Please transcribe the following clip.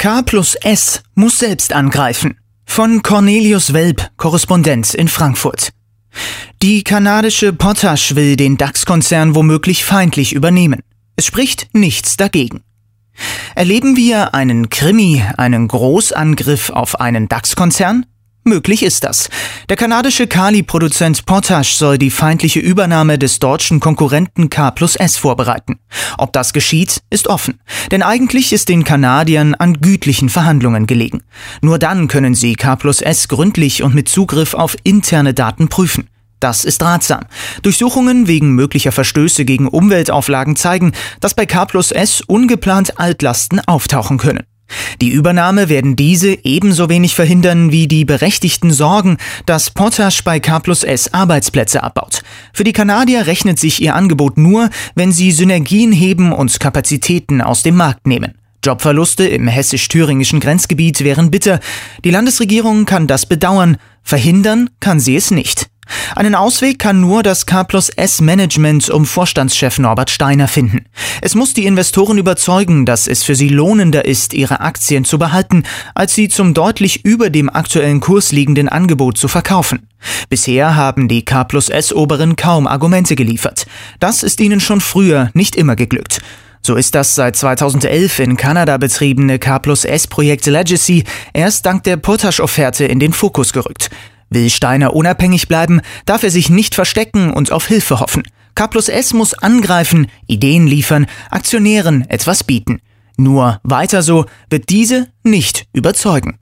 K plus S muss selbst angreifen. Von Cornelius Welp, Korrespondent in Frankfurt. Die kanadische Potash will den DAX-Konzern womöglich feindlich übernehmen. Es spricht nichts dagegen. Erleben wir einen Krimi, einen Großangriff auf einen DAX-Konzern? Möglich ist das. Der kanadische Kali-Produzent Potash soll die feindliche Übernahme des deutschen Konkurrenten K plus S vorbereiten. Ob das geschieht, ist offen. Denn eigentlich ist den Kanadiern an gütlichen Verhandlungen gelegen. Nur dann können sie K plus S gründlich und mit Zugriff auf interne Daten prüfen. Das ist ratsam. Durchsuchungen wegen möglicher Verstöße gegen Umweltauflagen zeigen, dass bei K plus S ungeplant Altlasten auftauchen können. Die Übernahme werden diese ebenso wenig verhindern wie die berechtigten Sorgen, dass Potash bei K plus S Arbeitsplätze abbaut. Für die Kanadier rechnet sich ihr Angebot nur, wenn sie Synergien heben und Kapazitäten aus dem Markt nehmen. Jobverluste im hessisch-thüringischen Grenzgebiet wären bitter. Die Landesregierung kann das bedauern, verhindern kann sie es nicht. Einen Ausweg kann nur das K plus S Management um Vorstandschef Norbert Steiner finden. Es muss die Investoren überzeugen, dass es für sie lohnender ist, ihre Aktien zu behalten, als sie zum deutlich über dem aktuellen Kurs liegenden Angebot zu verkaufen. Bisher haben die K plus S Oberen kaum Argumente geliefert. Das ist ihnen schon früher nicht immer geglückt. So ist das seit 2011 in Kanada betriebene K plus S Projekt Legacy erst dank der Potash-Offerte in den Fokus gerückt. Will Steiner unabhängig bleiben, darf er sich nicht verstecken und auf Hilfe hoffen. K plus S muss angreifen, Ideen liefern, Aktionären etwas bieten. Nur weiter so wird diese nicht überzeugen.